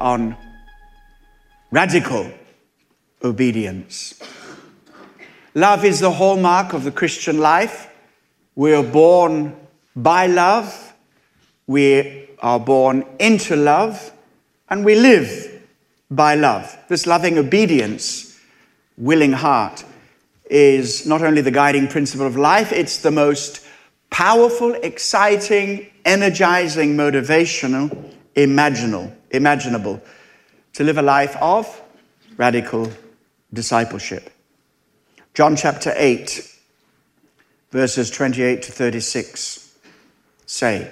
on radical obedience. Love is the hallmark of the Christian life. We are born by love, we are born into love, and we live by love. This loving obedience, willing heart, is not only the guiding principle of life, it's the most powerful, exciting, energizing, motivational, imaginable, imaginable to live a life of radical discipleship. John chapter 8, verses 28 to 36 say,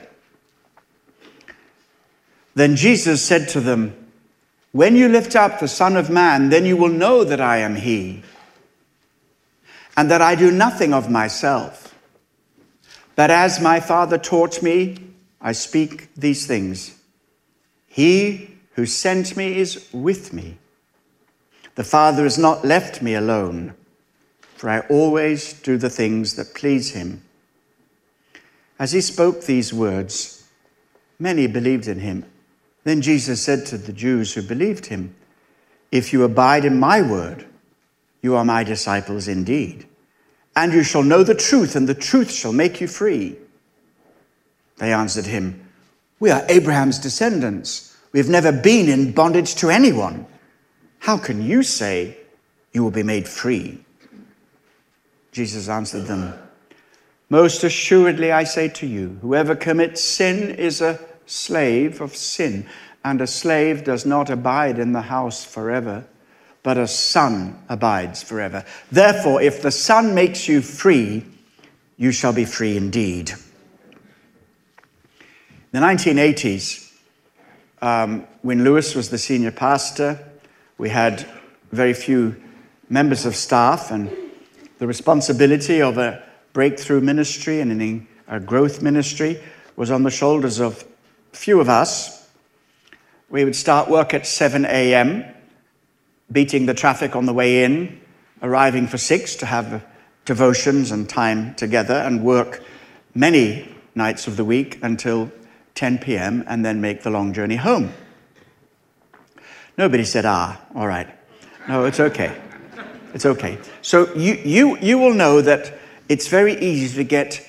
Then Jesus said to them, When you lift up the Son of Man, then you will know that I am He, and that I do nothing of myself. But as my Father taught me, I speak these things. He who sent me is with me. The Father has not left me alone for I always do the things that please him. As he spoke these words, many believed in him. Then Jesus said to the Jews who believed him, If you abide in my word, you are my disciples indeed, and you shall know the truth, and the truth shall make you free. They answered him, We are Abraham's descendants. We have never been in bondage to anyone. How can you say you will be made free? Jesus answered them, Most assuredly I say to you, whoever commits sin is a slave of sin, and a slave does not abide in the house forever, but a son abides forever. Therefore, if the Son makes you free, you shall be free indeed. In the 1980s, um, when Lewis was the senior pastor, we had very few members of staff, and the responsibility of a breakthrough ministry and a growth ministry was on the shoulders of few of us. We would start work at 7 a.m., beating the traffic on the way in, arriving for 6 to have devotions and time together, and work many nights of the week until 10 p.m., and then make the long journey home. Nobody said, ah, all right. No, it's okay. It's okay. So you, you, you will know that it's very easy to get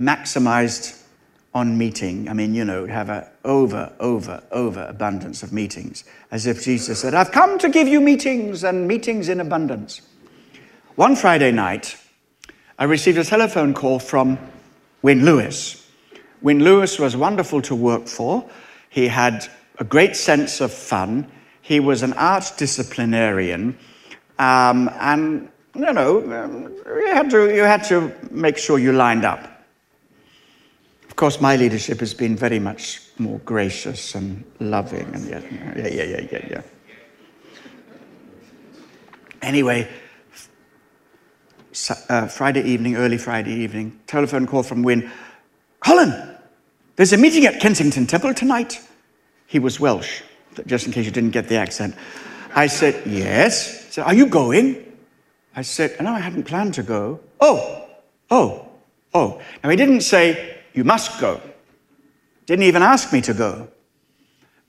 maximized on meeting. I mean, you know, have an over, over, over abundance of meetings. As if Jesus said, I've come to give you meetings and meetings in abundance. One Friday night, I received a telephone call from Wynne Lewis. Wynne Lewis was wonderful to work for. He had a great sense of fun. He was an art disciplinarian um, and, you know, you had, to, you had to make sure you lined up. Of course, my leadership has been very much more gracious and loving, and yeah, yeah, yeah, yeah, yeah. yeah. Anyway, uh, Friday evening, early Friday evening, telephone call from Wynne. Colin, there's a meeting at Kensington Temple tonight. He was Welsh, just in case you didn't get the accent. I said, Yes. He said, Are you going? I said, No, I hadn't planned to go. Oh, oh, oh. Now, he didn't say, You must go. Didn't even ask me to go.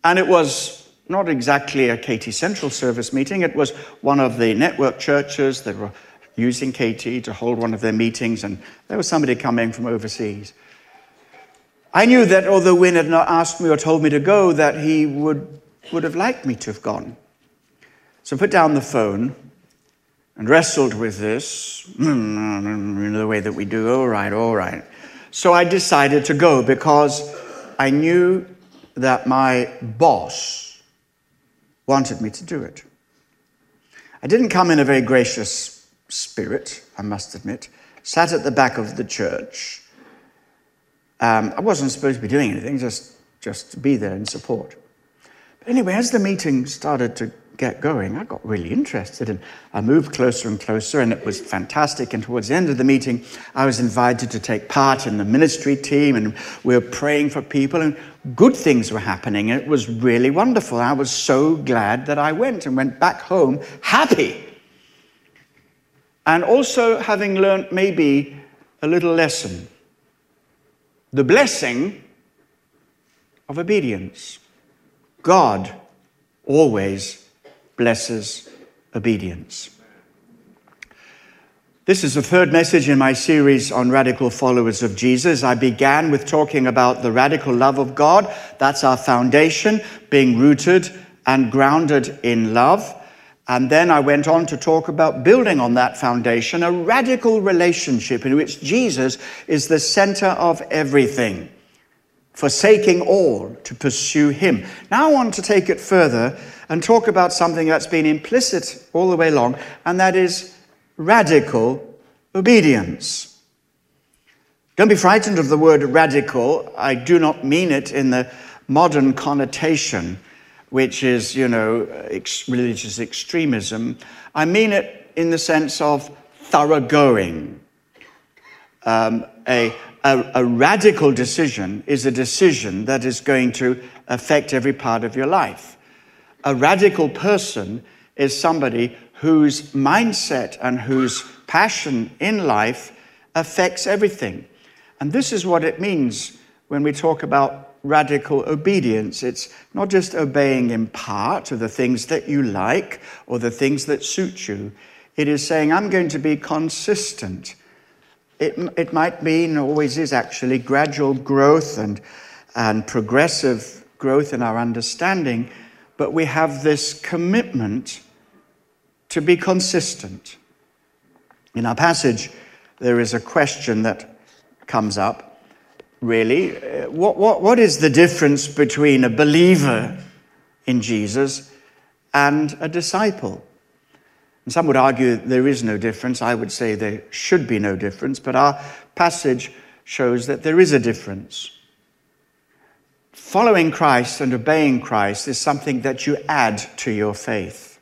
And it was not exactly a KT Central service meeting, it was one of the network churches that were using KT to hold one of their meetings, and there was somebody coming from overseas. I knew that although Wynne had not asked me or told me to go, that he would, would have liked me to have gone. So I put down the phone and wrestled with this hmm, hmm, hmm, in the way that we do. All right, all right. So I decided to go because I knew that my boss wanted me to do it. I didn't come in a very gracious spirit, I must admit. Sat at the back of the church. Um, I wasn't supposed to be doing anything, just, just to be there in support. But anyway, as the meeting started to get going, I got really interested and I moved closer and closer, and it was fantastic. And towards the end of the meeting, I was invited to take part in the ministry team, and we were praying for people, and good things were happening. It was really wonderful. I was so glad that I went and went back home happy. And also having learned maybe a little lesson the blessing of obedience. God always blesses obedience. This is the third message in my series on radical followers of Jesus. I began with talking about the radical love of God. That's our foundation, being rooted and grounded in love. And then I went on to talk about building on that foundation a radical relationship in which Jesus is the center of everything, forsaking all to pursue Him. Now I want to take it further and talk about something that's been implicit all the way along, and that is radical obedience. Don't be frightened of the word radical. I do not mean it in the modern connotation, which is, you know, ex- religious extremism. I mean it in the sense of thoroughgoing. Um, a, a, a radical decision is a decision that is going to affect every part of your life. A radical person is somebody whose mindset and whose passion in life affects everything. And this is what it means when we talk about radical obedience. It's not just obeying in part of the things that you like or the things that suit you. It is saying, I'm going to be consistent. It, it might mean, always is actually, gradual growth and, and progressive growth in our understanding, but we have this commitment to be consistent. In our passage, there is a question that comes up really. Uh, what, what, what is the difference between a believer in Jesus and a disciple? And some would argue there is no difference. I would say there should be no difference, but our passage shows that there is a difference. Following Christ and obeying Christ is something that you add to your faith.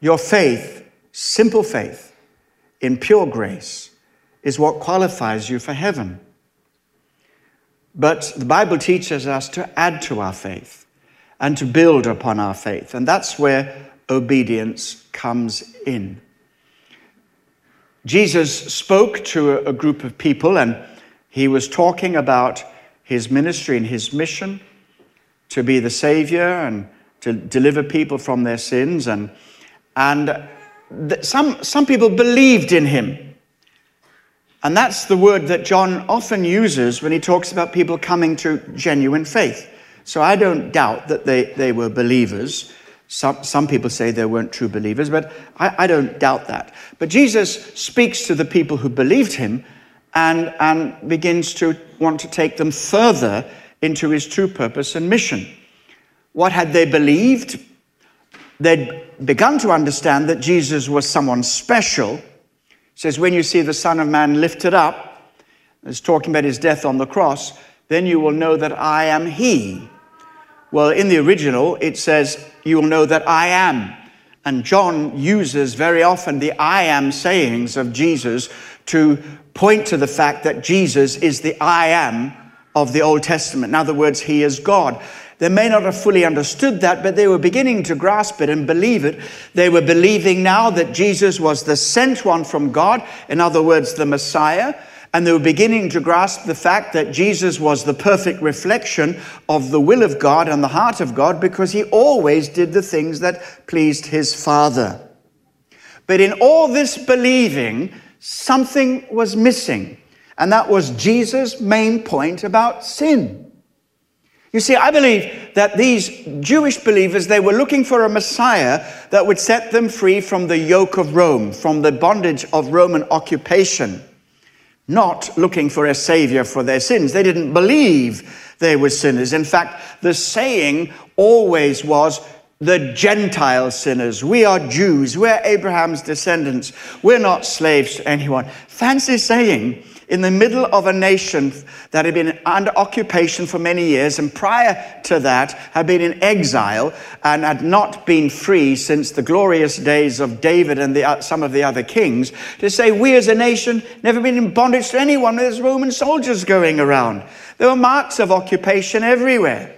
Your faith, simple faith, in pure grace, is what qualifies you for heaven. But the Bible teaches us to add to our faith and to build upon our faith. And that's where obedience comes in. Jesus spoke to a group of people and he was talking about his ministry and his mission to be the Savior and to deliver people from their sins. And and some, some people believed in him. And that's the word that John often uses when he talks about people coming to genuine faith. So I don't doubt that they, they were believers. Some, some people say they weren't true believers, but I, I don't doubt that. But Jesus speaks to the people who believed him and, and begins to want to take them further into his true purpose and mission. What had they believed? They'd begun to understand that Jesus was someone special. Says, When you see the Son of Man lifted up, it's talking about his death on the cross, then you will know that I am he. Well, in the original, it says, You will know that I am. And John uses very often the I am sayings of Jesus to point to the fact that Jesus is the I am of the Old Testament. In other words, he is God. They may not have fully understood that, but they were beginning to grasp it and believe it. They were believing now that Jesus was the sent one from God, in other words, the Messiah. And they were beginning to grasp the fact that Jesus was the perfect reflection of the will of God and the heart of God because he always did the things that pleased his Father. But in all this believing, something was missing. And that was Jesus' main point about sin. You see, I believe that these Jewish believers, they were looking for a Messiah that would set them free from the yoke of Rome, from the bondage of Roman occupation, not looking for a savior for their sins. They didn't believe they were sinners. In fact, the saying always was, the Gentile sinners. We are Jews. We're Abraham's descendants. We're not slaves to anyone. Fancy saying in the middle of a nation that had been under occupation for many years and prior to that had been in exile and had not been free since the glorious days of David and the, uh, some of the other kings, to say we as a nation never been in bondage to anyone. There's Roman soldiers going around. There were marks of occupation everywhere.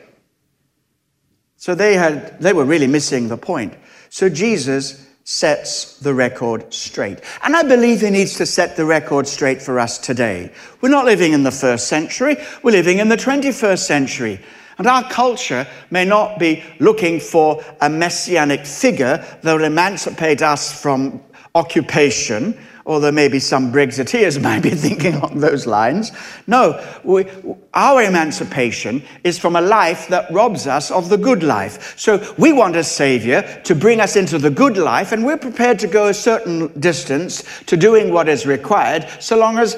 So they, had, they were really missing the point. So Jesus sets the record straight. And I believe he needs to set the record straight for us today. We're not living in the first century, we're living in the 21st century. And our culture may not be looking for a messianic figure that will emancipate us from occupation, although maybe some Brexiteers might be thinking along those lines. No, we, our emancipation is from a life that robs us of the good life. So we want a savior to bring us into the good life, and we're prepared to go a certain distance to doing what is required, so long as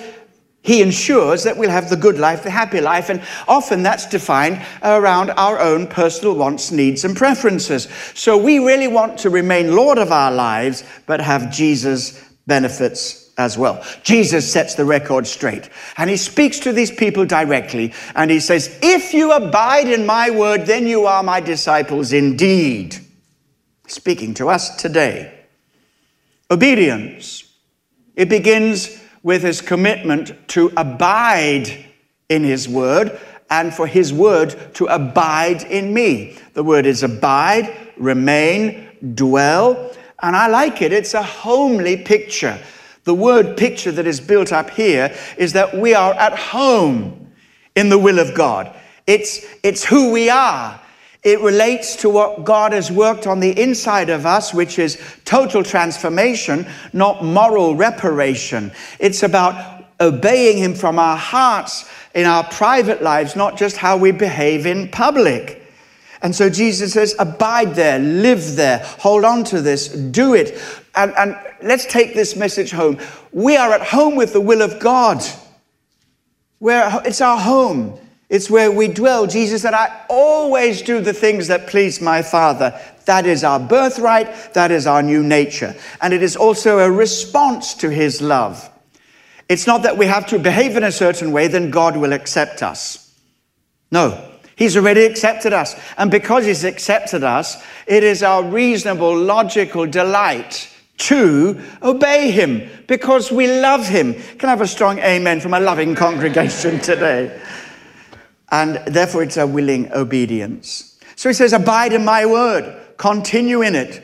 he ensures that we'll have the good life, the happy life, and often that's defined around our own personal wants, needs, and preferences. So we really want to remain Lord of our lives, but have Jesus' benefits as well. Jesus sets the record straight, and he speaks to these people directly, and he says, If you abide in my word, then you are my disciples indeed. Speaking to us today. Obedience. It begins with his commitment to abide in his word and for his word to abide in me. The word is abide, remain, dwell, and I like it. It's a homely picture. The word picture that is built up here is that we are at home in the will of God. It's, it's who we are. It relates to what God has worked on the inside of us, which is total transformation, not moral reparation. It's about obeying Him from our hearts in our private lives, not just how we behave in public. And so Jesus says, abide there, live there, hold on to this, do it. And, and let's take this message home. We are at home with the will of God. Where it's our home. It's where we dwell. Jesus said, I always do the things that please my Father. That is our birthright. That is our new nature. And it is also a response to his love. It's not that we have to behave in a certain way, then God will accept us. No, He's already accepted us. And because He's accepted us, it is our reasonable, logical delight to obey Him because we love Him. Can I have a strong amen from a loving congregation today? and therefore it's a willing obedience. So he says, Abide in my word, continue in it.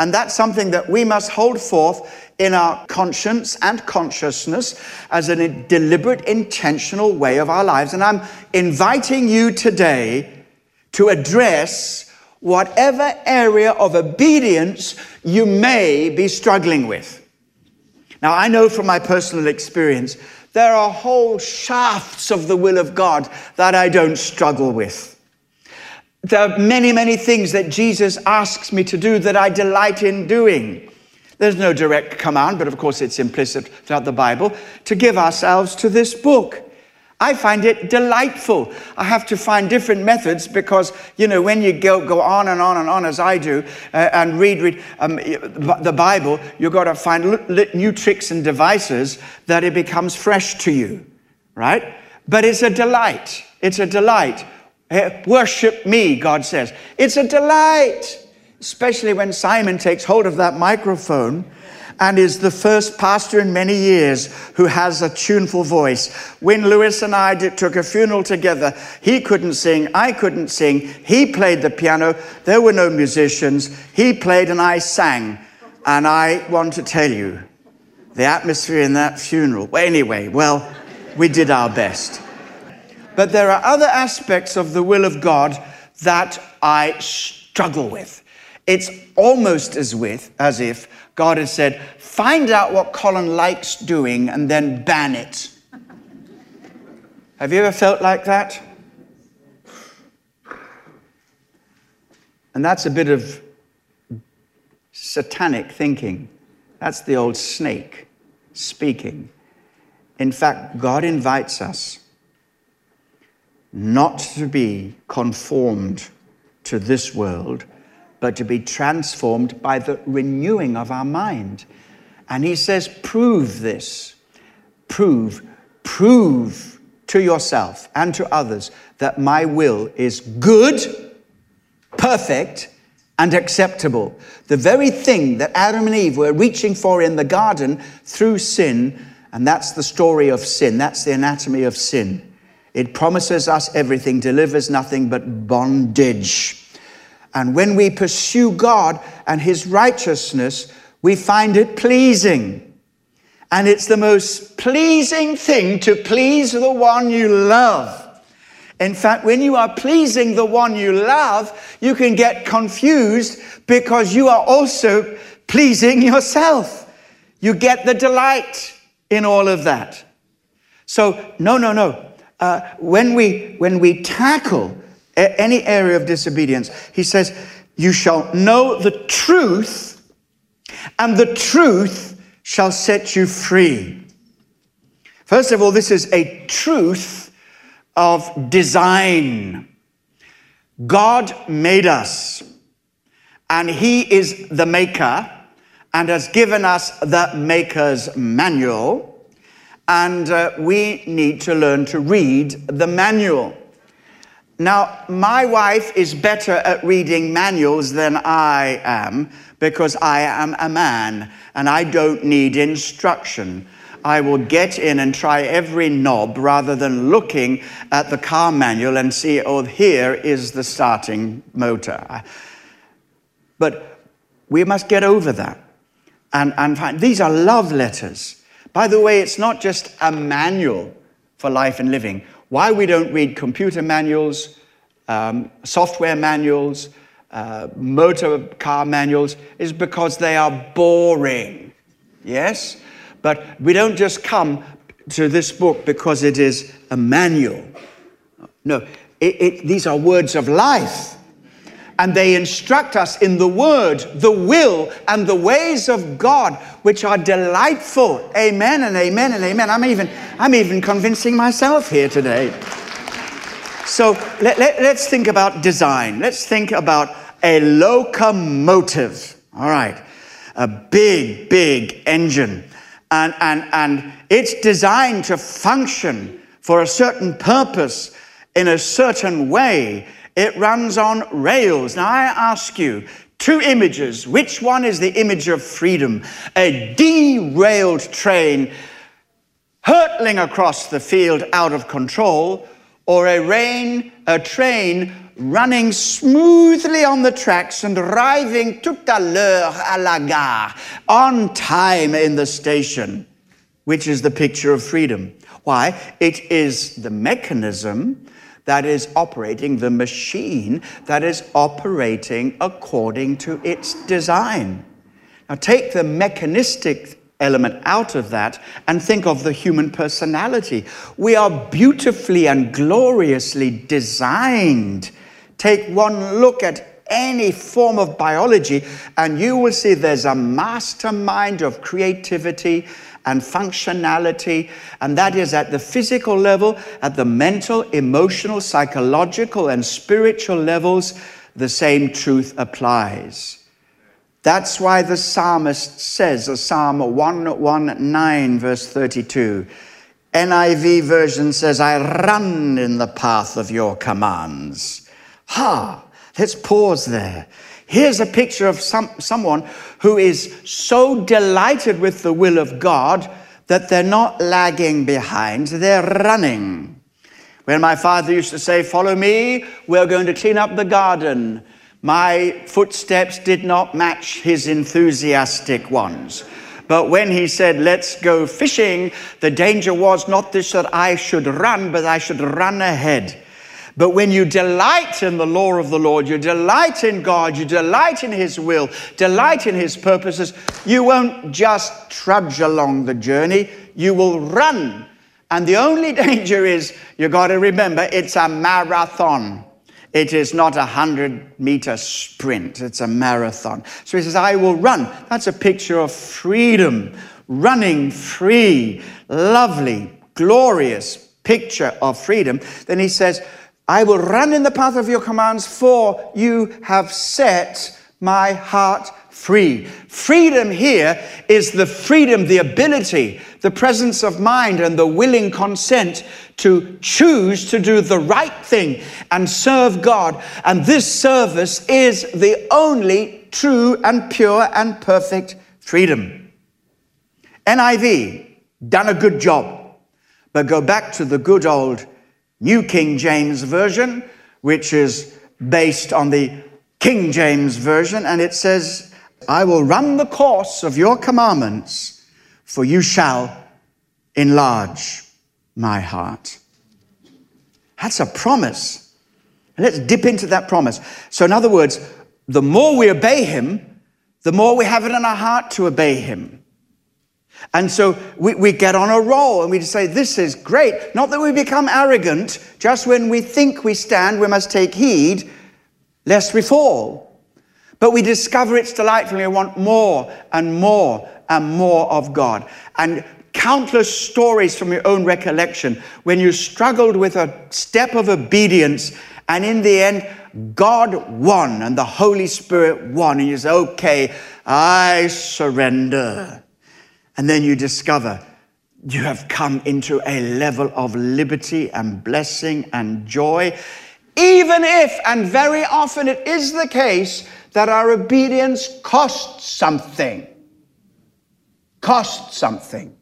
And that's something that we must hold forth in our conscience and consciousness as a deliberate, intentional way of our lives. And I'm inviting you today to address whatever area of obedience you may be struggling with. Now, I know from my personal experience there are whole shafts of the will of God that I don't struggle with. There are many, many things that Jesus asks me to do that I delight in doing. There's no direct command, but of course it's implicit throughout the Bible, to give ourselves to this book. I find it delightful. I have to find different methods because, you know, when you go, go on and on and on as I do uh, and read, read um, the Bible, you've got to find new tricks and devices that it becomes fresh to you, right? But it's a delight. It's a delight. Worship me, God says. It's a delight, especially when Simon takes hold of that microphone and is the first pastor in many years who has a tuneful voice. Wynne Lewis and I did, took a funeral together, he couldn't sing, I couldn't sing. He played the piano, there were no musicians. He played and I sang. And I want to tell you, the atmosphere in that funeral. Well, anyway, well, we did our best. But there are other aspects of the will of God that I struggle with. It's almost as with as if God has said, find out what Colin likes doing and then ban it. Have you ever felt like that? And that's a bit of satanic thinking. That's the old snake speaking. In fact, God invites us not to be conformed to this world, but to be transformed by the renewing of our mind. And he says, prove this. Prove, prove to yourself and to others that my will is good, perfect, and acceptable. The very thing that Adam and Eve were reaching for in the garden through sin, and that's the story of sin, that's the anatomy of sin. It promises us everything, delivers nothing but bondage. And when we pursue God and His righteousness, we find it pleasing. And it's the most pleasing thing to please the one you love. In fact, when you are pleasing the one you love, you can get confused because you are also pleasing yourself. You get the delight in all of that. So, no, no, no. Uh, when, we, when we tackle a- any area of disobedience, he says, You shall know the truth, and the truth shall set you free. First of all, this is a truth of design. God made us, and He is the maker and has given us the maker's manual. And uh, we need to learn to read the manual. Now, my wife is better at reading manuals than I am because I am a man and I don't need instruction. I will get in and try every knob rather than looking at the car manual and see, oh, here is the starting motor. But we must get over that and, and find these are love letters. By the way, it's not just a manual for life and living. Why we don't read computer manuals, um, software manuals, uh, motor car manuals is because they are boring. Yes? But we don't just come to this book because it is a manual. No, it, it, these are words of life. And they instruct us in the word, the will, and the ways of God, which are delightful. Amen and amen and amen. I'm even, I'm even convincing myself here today. So let, let, let's think about design. Let's think about a locomotive. All right. A big, big engine and, and, and it's designed to function for a certain purpose in a certain way. It runs on rails. Now, I ask you, two images. Which one is the image of freedom? A derailed train hurtling across the field out of control, or a, rain, a train running smoothly on the tracks and arriving tout à l'heure à la gare, on time in the station, which is the picture of freedom. Why? It is the mechanism that is operating, the machine that is operating according to its design. Now, take the mechanistic element out of that and think of the human personality. We are beautifully and gloriously designed Take one look at any form of biology, and you will see there's a mastermind of creativity and functionality, and that is at the physical level, at the mental, emotional, psychological, and spiritual levels, the same truth applies. That's why the psalmist says, Psalm 119, verse 32, NIV version says, I run in the path of your commands. Ha, let's pause there. Here's a picture of some, someone who is so delighted with the will of God that they're not lagging behind, they're running. When my father used to say, Follow me, we're going to clean up the garden, my footsteps did not match his enthusiastic ones. But when he said, Let's go fishing, the danger was not this that I should run, but I should run ahead. But when you delight in the law of the Lord, you delight in God, you delight in His will, delight in His purposes, you won't just trudge along the journey, you will run. And the only danger is you've got to remember it's a marathon. It is not a hundred meter sprint, it's a marathon. So he says, I will run. That's a picture of freedom, running free, lovely, glorious picture of freedom. Then he says, I will run in the path of your commands, for you have set my heart free. Freedom here is the freedom, the ability, the presence of mind, and the willing consent to choose to do the right thing and serve God. And this service is the only true and pure and perfect freedom. NIV, done a good job. But go back to the good old New King James Version, which is based on the King James Version, and it says, I will run the course of your commandments, for you shall enlarge my heart. That's a promise. Let's dip into that promise. So, in other words, the more we obey Him, the more we have it in our heart to obey Him. And so we, we get on a roll and we say, This is great. Not that we become arrogant, just when we think we stand, we must take heed lest we fall. But we discover it's delightful and we want more and more and more of God. And countless stories from your own recollection when you struggled with a step of obedience and in the end, God won and the Holy Spirit won. And you say, okay, I surrender. And then you discover you have come into a level of liberty and blessing and joy. Even if, and very often it is the case, that our obedience costs something. Costs something.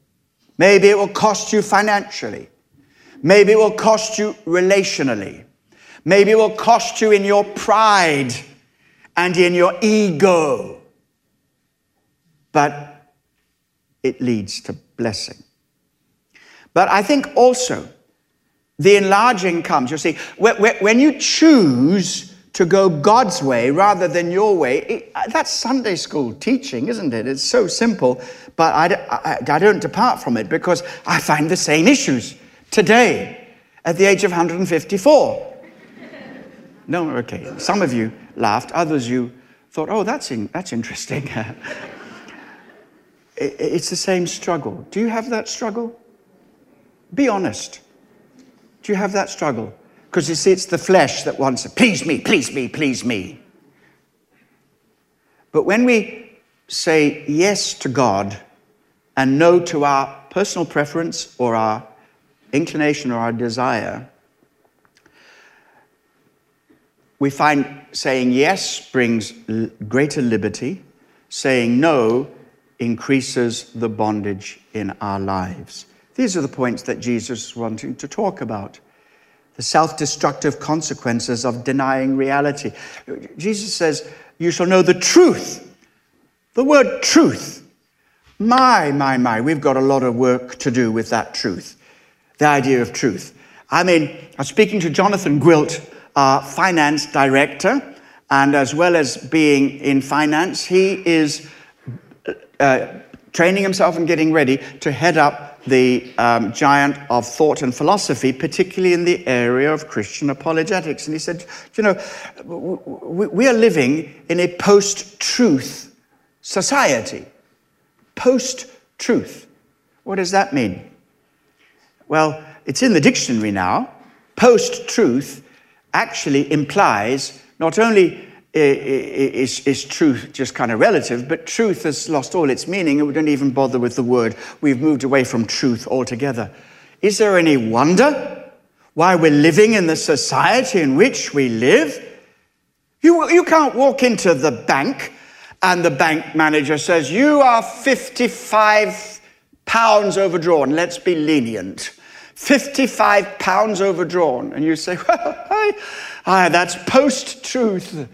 Maybe it will cost you financially. Maybe it will cost you relationally. Maybe it will cost you in your pride and in your ego. But it leads to blessing. But I think also the enlarging comes. You see, when you choose to go God's way rather than your way, it, uh, that's Sunday school teaching, isn't it? It's so simple, but I, I, I don't depart from it because I find the same issues today at the age of 154. No, okay. Some of you laughed, others you thought, oh, that's, in, that's interesting. it's the same struggle. Do you have that struggle? Be honest. Do you have that struggle? Because you see, it's the flesh that wants it. Please me, please me, please me. But when we say yes to God and no to our personal preference or our inclination or our desire, we find saying yes brings greater liberty, saying no increases the bondage in our lives. These are the points that Jesus is wanting to talk about. The self destructive consequences of denying reality. Jesus says, You shall know the truth. The word truth. My, my, my, we've got a lot of work to do with that truth. The idea of truth. I mean, I was speaking to Jonathan Gwilt our finance director, and as well as being in finance, he is uh, training himself and getting ready to head up the um, giant of thought and philosophy, particularly in the area of Christian apologetics. And he said, You know, we are living in a post truth society. Post truth. What does that mean? Well, it's in the dictionary now. Post truth actually implies not only is, is truth just kind of relative, but truth has lost all its meaning and we don't even bother with the word. We've moved away from truth altogether. Is there any wonder why we're living in the society in which we live? You, you can't walk into the bank and the bank manager says, You are 55 pounds overdrawn. Let's be lenient. 55 pounds overdrawn. And you say, well, I, I, that's post truth.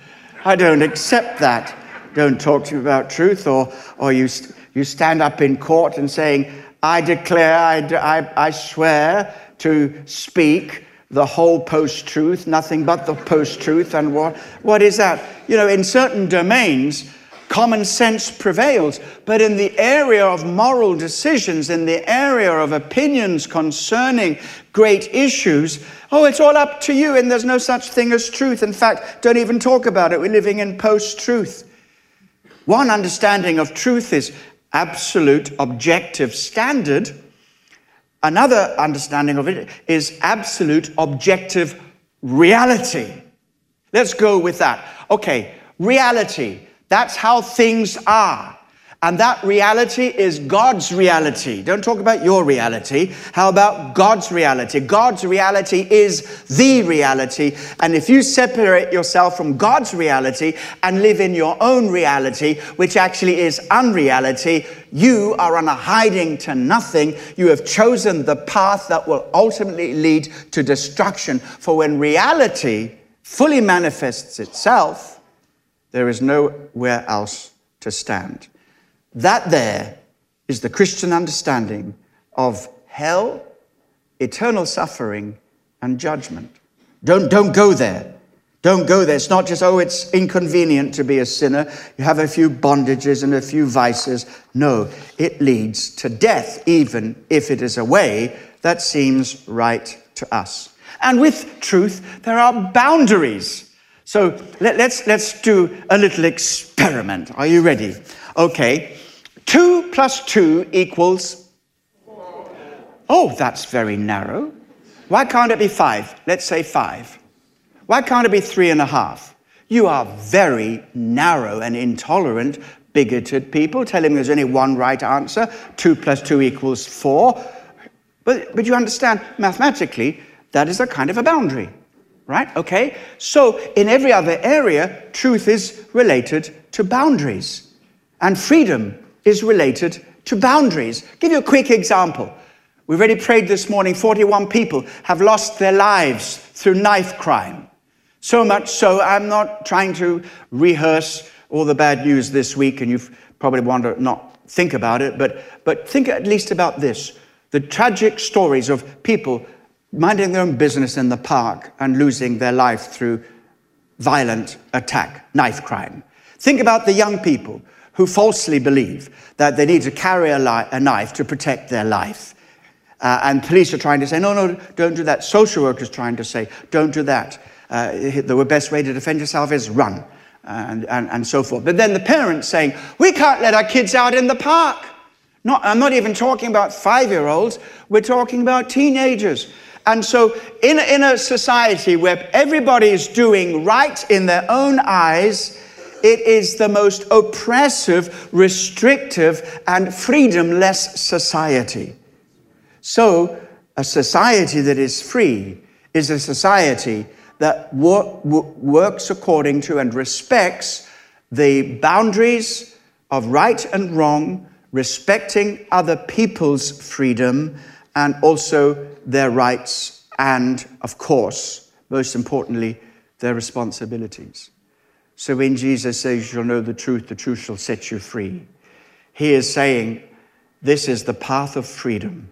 I don't accept that. Don't talk to me about truth. Or, or you, you stand up in court and saying, I declare, I, I, I swear to speak the whole post truth, nothing but the post truth. And what, what is that? You know, in certain domains, Common sense prevails. But in the area of moral decisions, in the area of opinions concerning great issues, oh, it's all up to you, and there's no such thing as truth. In fact, don't even talk about it. We're living in post truth. One understanding of truth is absolute objective standard. Another understanding of it is absolute objective reality. Let's go with that. Okay, reality. That's how things are. And that reality is God's reality. Don't talk about your reality. How about God's reality? God's reality is the reality. And if you separate yourself from God's reality and live in your own reality, which actually is unreality, you are on a hiding to nothing. You have chosen the path that will ultimately lead to destruction. For when reality fully manifests itself, there is nowhere else to stand. That there is the Christian understanding of hell, eternal suffering, and judgment. Don't, don't go there. Don't go there. It's not just, oh, it's inconvenient to be a sinner. You have a few bondages and a few vices. No, it leads to death, even if it is a way that seems right to us. And with truth, there are boundaries. So let, let's, let's do a little experiment. Are you ready? Okay. Two plus two equals. Oh, that's very narrow. Why can't it be five? Let's say five. Why can't it be three and a half? You are very narrow and intolerant, bigoted people, telling me there's only one right answer. Two plus two equals four. But, but you understand, mathematically, that is a kind of a boundary, right? Okay? So in every other area, truth is related to boundaries, and freedom is related to boundaries. Give you a quick example. We've already prayed this morning 41 people have lost their lives through knife crime. So much so, I'm not trying to rehearse all the bad news this week, and you probably want to not think about it, but, but think at least about this the tragic stories of people minding their own business in the park and losing their life through violent attack, knife crime. Think about the young people who falsely believe that they need to carry a, li- a knife to protect their life. Uh, and police are trying to say, no, no, don't do that. Social workers trying to say, don't do that uh, the best way to defend yourself is run, and, and, and so forth. But then the parents saying, we can't let our kids out in the park. Not, I'm not even talking about five year olds, we're talking about teenagers. And so, in, in a society where everybody is doing right in their own eyes, it is the most oppressive, restrictive, and freedomless society. So, a society that is free is a society that wor- works according to and respects the boundaries of right and wrong, respecting other people's freedom and also their rights, and of course, most importantly, their responsibilities. So when Jesus says, You shall know the truth, the truth shall set you free, he is saying, This is the path of freedom.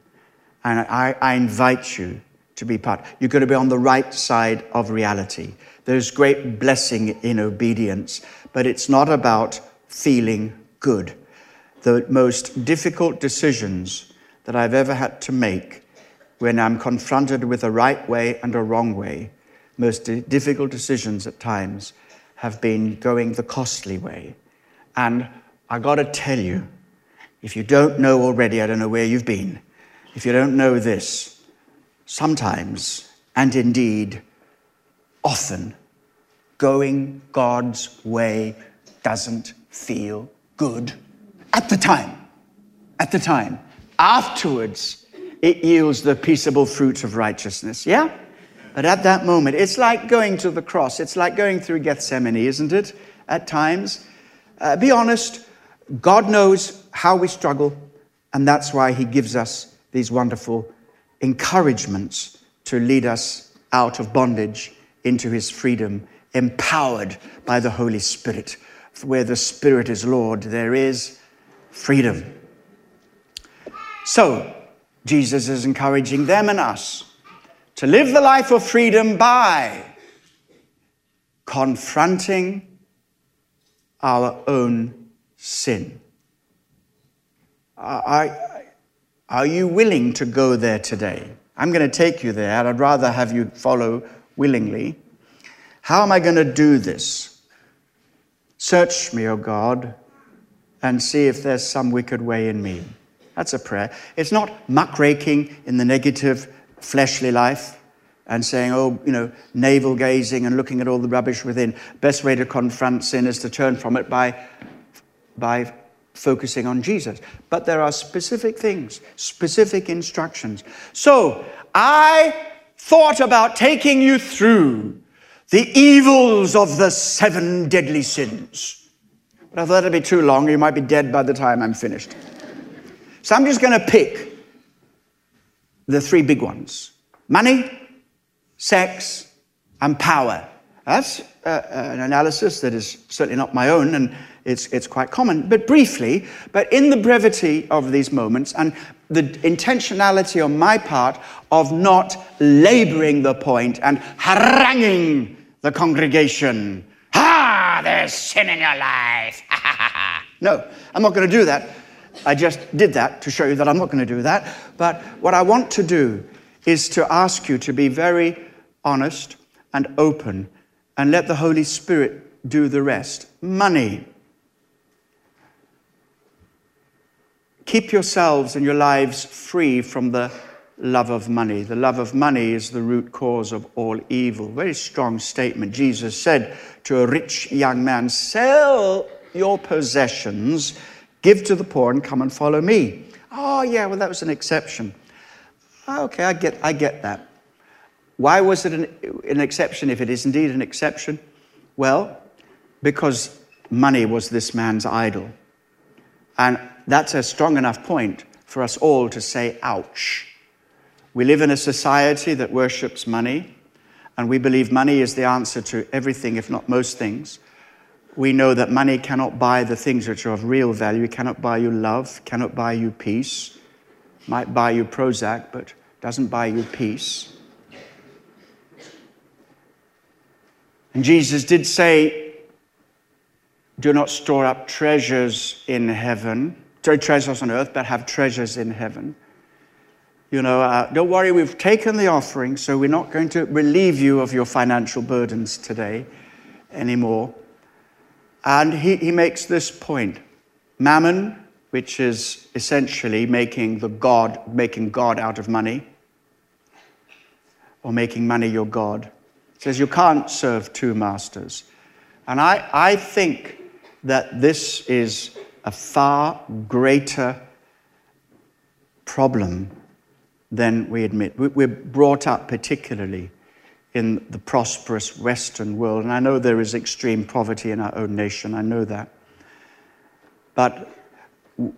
And I, I invite you to be part. You're going to be on the right side of reality. There's great blessing in obedience, but it's not about feeling good. The most difficult decisions that I've ever had to make when I'm confronted with a right way and a wrong way, most difficult decisions at times have been going the costly way. And I got to tell you, if you don't know already, I don't know where you've been, if you don't know this, sometimes, and indeed often, going God's way doesn't feel good at the time. At the time. Afterwards, it yields the peaceable fruit of righteousness. Yeah? But at that moment, it's like going to the cross. It's like going through Gethsemane, isn't it? At times. Uh, be honest, God knows how we struggle, and that's why He gives us these wonderful encouragements to lead us out of bondage into his freedom, empowered by the Holy Spirit. Where the Spirit is Lord, there is freedom. So, Jesus is encouraging them and us to live the life of freedom by confronting our own sin. I, are you willing to go there today? I'm going to take you there, I'd rather have you follow willingly. How am I going to do this? Search me, O God, and see if there's some wicked way in me. That's a prayer. It's not muckraking in the negative, fleshly life and saying, oh, you know, navel gazing and looking at all the rubbish within. Best way to confront sin is to turn from it by, by focusing on Jesus. But there are specific things, specific instructions. So I thought about taking you through the evils of the seven deadly sins. But I thought it'd be too long. You might be dead by the time I'm finished. So I'm just going to pick the three big ones money, sex, and power. That's uh, an analysis that is certainly not my own, and it's, it's quite common, but briefly, but in the brevity of these moments and the intentionality on my part of not laboring the point and haranguing the congregation. Ah, there's sin in your life. no, I'm not going to do that. I just did that to show you that I'm not going to do that. But what I want to do is to ask you to be very honest and open and let the Holy Spirit do the rest. Money. Keep yourselves and your lives free from the love of money. The love of money is the root cause of all evil. Very strong statement. Jesus said to a rich young man, Sell your possessions, give to the poor, and come and follow me. Oh, yeah, well, that was an exception. Okay, I get, I get that. Why was it an, an exception if it is indeed an exception? Well, because money was this man's idol. And that's a strong enough point for us all to say, ouch. We live in a society that worships money, and we believe money is the answer to everything, if not most things. We know that money cannot buy the things which are of real value. It cannot buy you love, cannot buy you peace. Might buy you Prozac, but doesn't buy you peace. And Jesus did say, Do not store up treasures in heaven, sorry, treasures on earth, but have treasures in heaven. You know, uh, don't worry, we've taken the offering, so we're not going to relieve you of your financial burdens today anymore. And he, he makes this point mammon, which is essentially making the God, making God out of money, or making money your God says you can't serve two masters. And I, I think that this is a far greater problem than we admit. We're brought up particularly in the prosperous Western world, and I know there is extreme poverty in our own nation, I know that. But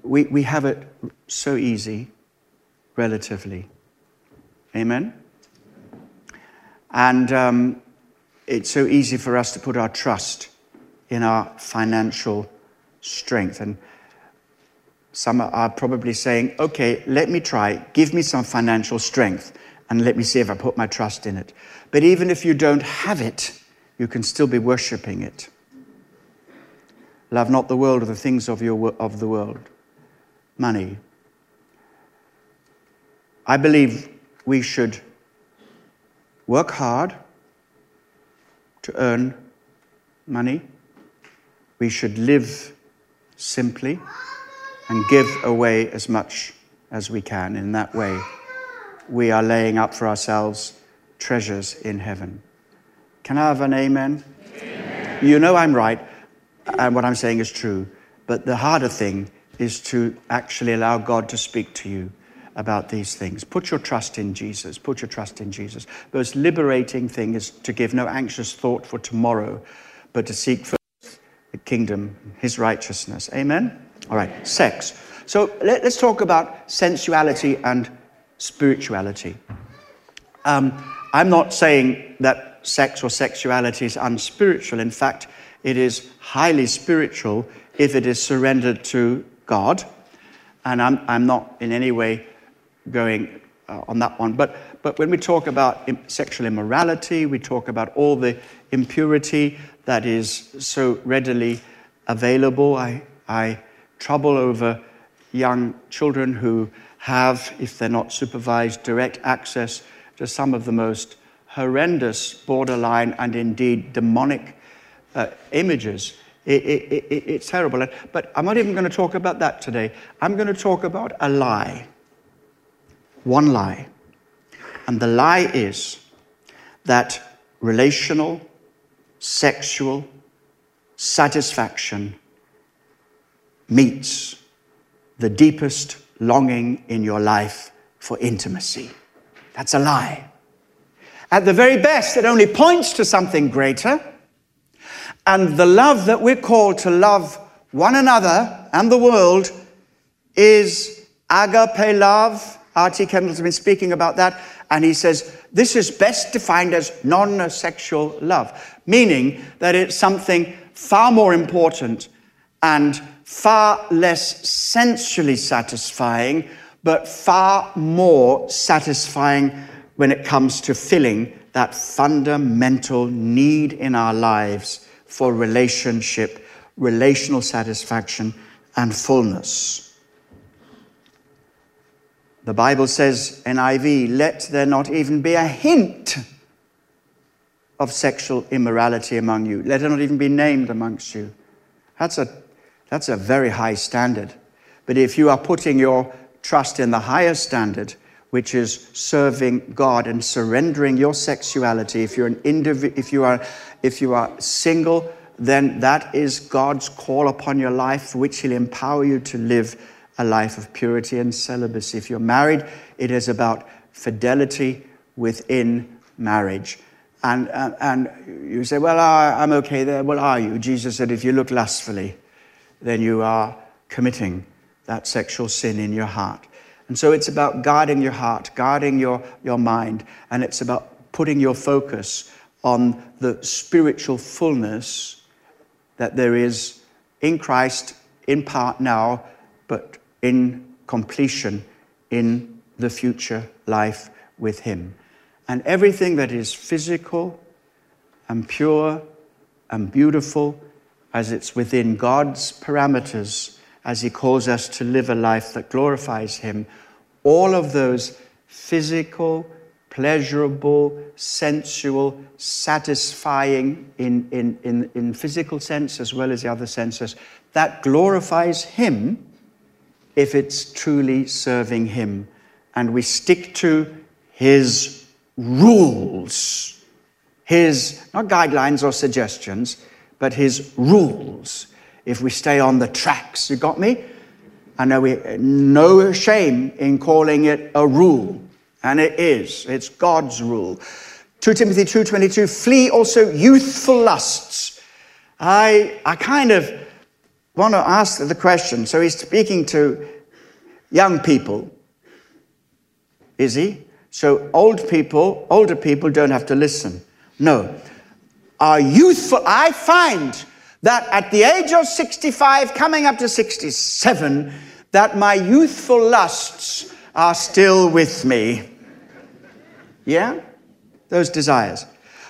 we, we have it so easy, relatively. Amen? And um, it's so easy for us to put our trust in our financial strength. And some are probably saying, okay, let me try, give me some financial strength, and let me see if I put my trust in it. But even if you don't have it, you can still be worshiping it. Love not the world or the things of, your, of the world. Money. I believe we should work hard to earn money. We should live simply and give away as much as we can. In that way, we are laying up for ourselves treasures in heaven. Can I have an amen? amen? You know I'm right, and what I'm saying is true, but the harder thing is to actually allow God to speak to you about these things. Put your trust in Jesus. Put your trust in Jesus. The most liberating thing is to give no anxious thought for tomorrow, but to seek first the kingdom, his righteousness. Amen? All right, sex. So let, us talk about sensuality and spirituality. Um, I'm not saying that sex or sexuality is unspiritual. In fact, it is highly spiritual if it is surrendered to God. And I'm, I'm not in any way going uh, on that one. But, but when we talk about sexual immorality, we talk about all the impurity that is so readily available. I, I trouble over young children who have, if they're not supervised, direct access to some of the most horrendous, borderline, and indeed demonic uh, images. It, it, it, it's terrible. But I'm not even going to talk about that today. I'm going to talk about a lie one lie. And the lie is that relational, sexual satisfaction meets the deepest longing in your life for intimacy. That's a lie. At the very best, it only points to something greater. And the love that we're called to love one another and the world is agape love R.T. Kendall's been speaking about that, and he says this is best defined as non sexual love, meaning that it's something far more important and far less sensually satisfying, but far more satisfying when it comes to filling that fundamental need in our lives for relationship, relational satisfaction, and fullness. The Bible says, NIV, let there not even be a hint of sexual immorality among you. Let it not even be named amongst you. That's a, that's a very high standard. But if you are putting your trust in the higher standard, which is serving God and surrendering your sexuality, if you're an indiv- if you are if you are single, then that is God's call upon your life, which He'll empower you to live a life of purity and celibacy. If you're married, it is about fidelity within marriage. And, and, and you say, Well, I'm okay there. Well, are you? Jesus said, If you look lustfully, then you are committing that sexual sin in your heart. And so it's about guarding your heart, guarding your, your mind, and it's about putting your focus on the spiritual fullness that there is in Christ, in part now, but in completion in the future life with Him. And everything that is physical and pure and beautiful, as it's within God's parameters, as He calls us to live a life that glorifies Him, all of those physical, pleasurable, sensual, satisfying in, in, in, in physical sense as well as the other senses, that glorifies Him if it's truly serving Him. And we stick to His rules, His, not guidelines or suggestions, but His rules if we stay on the tracks. You got me? I know we no shame in calling it a rule, and it is. It's God's rule. 2 Timothy 2:22 flee also youthful lusts. I I kind of want to ask the question. So he's speaking to young people. Is he? So old people, older people don't have to listen. No. Our youthful I find that at the age of 65, coming up to 67, that my youthful lusts are still with me. Yeah? Those desires.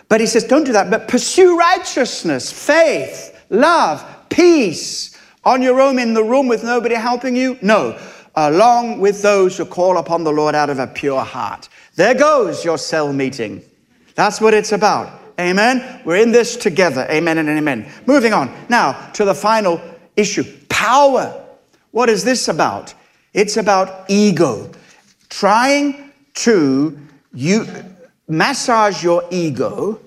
But he says, don't do that, but pursue righteousness, faith, love, peace on your own in the room with nobody helping you? No. Along with those who call upon the Lord out of a pure heart. There goes your cell meeting. That's what it's about. Amen. We're in this together. Amen and amen. Moving on now to the final issue power. What is this about? It's about ego. Trying to you massage your ego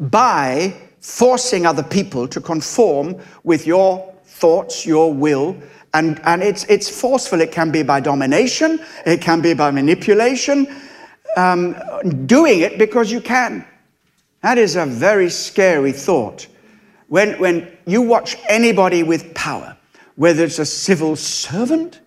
by forcing other people to conform with your thoughts, your will, and, and it's, it's forceful. It can be by domination, it can be by manipulation, um, doing it because you can. That is a very scary thought. When, when you watch anybody with power, whether it's a civil servant,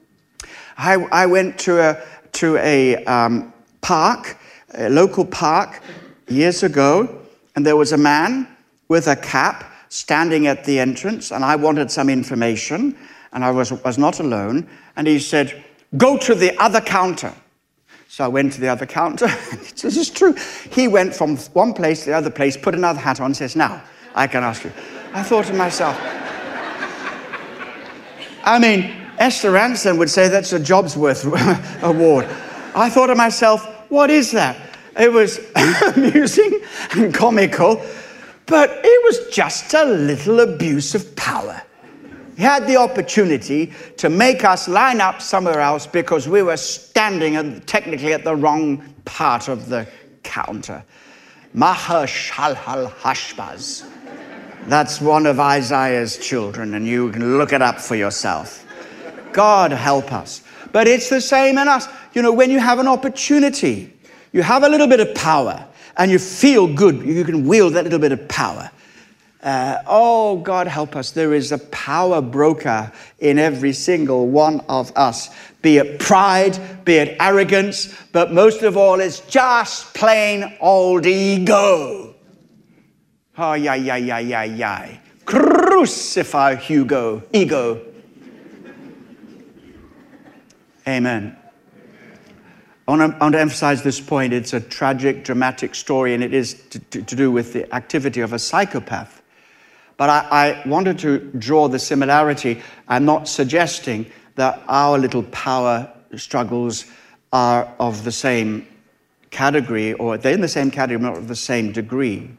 I, I went to a, to a um, park, a local park, years ago, and there was a man with a cap standing at the entrance, and I wanted some information, and I was, was not alone. And he said, Go to the other counter. So I went to the other counter. this is true. He went from one place to the other place, put another hat on, says, Now, I can ask you. I thought to myself, I mean, Esther Rantzen would say that's a Jobsworth award. I thought to myself, what is that? It was amusing and comical, but it was just a little abuse of power. He had the opportunity to make us line up somewhere else because we were standing technically at the wrong part of the counter. Maher-shalal-hash-baz. That's one of Isaiah's children, and you can look it up for yourself. God help us. But it's the same in us. You know, when you have an opportunity, you have a little bit of power, and you feel good, you can wield that little bit of power. Uh, oh, God help us. There is a power broker in every single one of us, be it pride, be it arrogance, but most of all, it's just plain old ego. Oh, yeah, yeah, yeah, yeah, yeah. Crucify Hugo, ego. Amen. I want, to, I want, to, emphasize this point. It's a tragic, dramatic story, and it is to, to, to do with the activity of a psychopath. But I, I wanted to draw the similarity. I'm not suggesting that our little power struggles are of the same category, or they're in the same category, not of the same degree.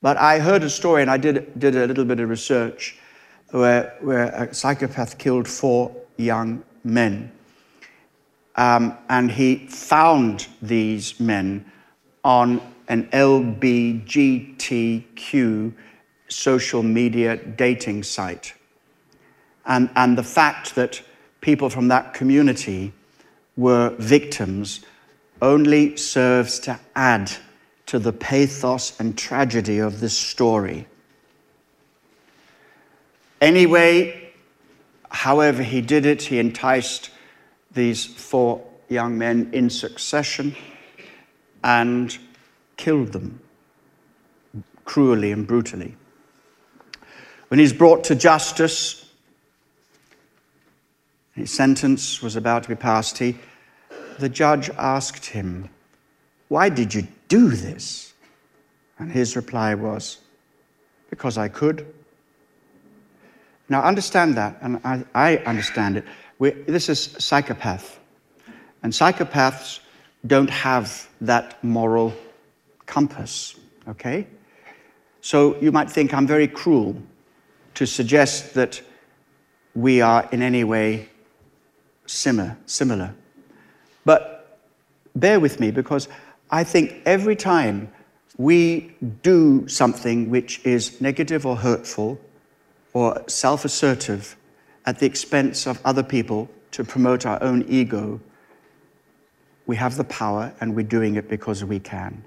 But I heard a story, and I did, did a little bit of research, where, where a psychopath killed four young men. Um, and he found these men on an LBGTQ social media dating site. And, and the fact that people from that community were victims only serves to add to the pathos and tragedy of this story. Anyway, however he did it, he enticed these four young men in succession and killed them cruelly and brutally. When he's brought to justice, his sentence was about to be passed, he, the judge asked him, Why did you do this? And his reply was, Because I could. Now, understand that, and I, I understand it. we this is psychopath. And psychopaths don't have that moral compass, okay? So you might think I'm very cruel to suggest that we are in any way similar. similar. But bear with me because I think every time we do something which is negative or hurtful or self assertive at the expense of other people to promote our own ego, we have the power and we're doing it because we can.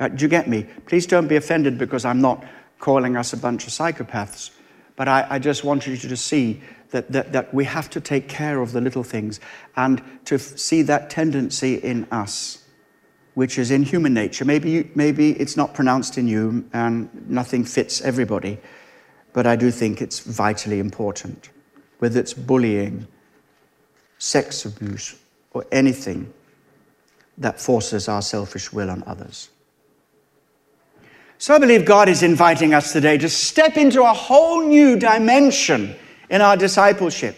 Uh, do you get me? Please don't be offended because I'm not calling us a bunch of psychopaths. But I, I just wanted you to see that, that, that we have to take care of the little things and to see that tendency in us, which is in human nature. Maybe, maybe it's not pronounced in you and nothing fits everybody, but I do think it's vitally important. Whether it's bullying, sex abuse, or anything that forces our selfish will on others. So I believe God is inviting us today to step into a whole new dimension in our discipleship.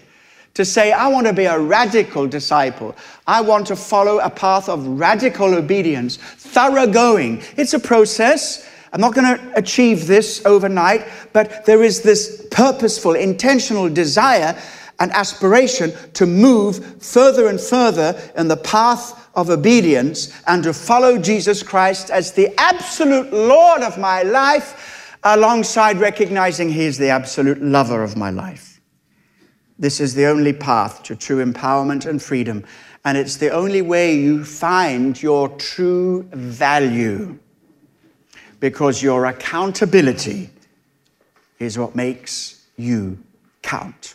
To say, I want to be a radical disciple. I want to follow a path of radical obedience, thoroughgoing. It's a process. I'm not going to achieve this overnight, but there is this purposeful, intentional desire and aspiration to move further and further in the path of obedience and to follow Jesus Christ as the absolute Lord of my life, alongside recognizing He is the absolute lover of my life. This is the only path to true empowerment and freedom, and it's the only way you find your true value because your accountability is what makes you count.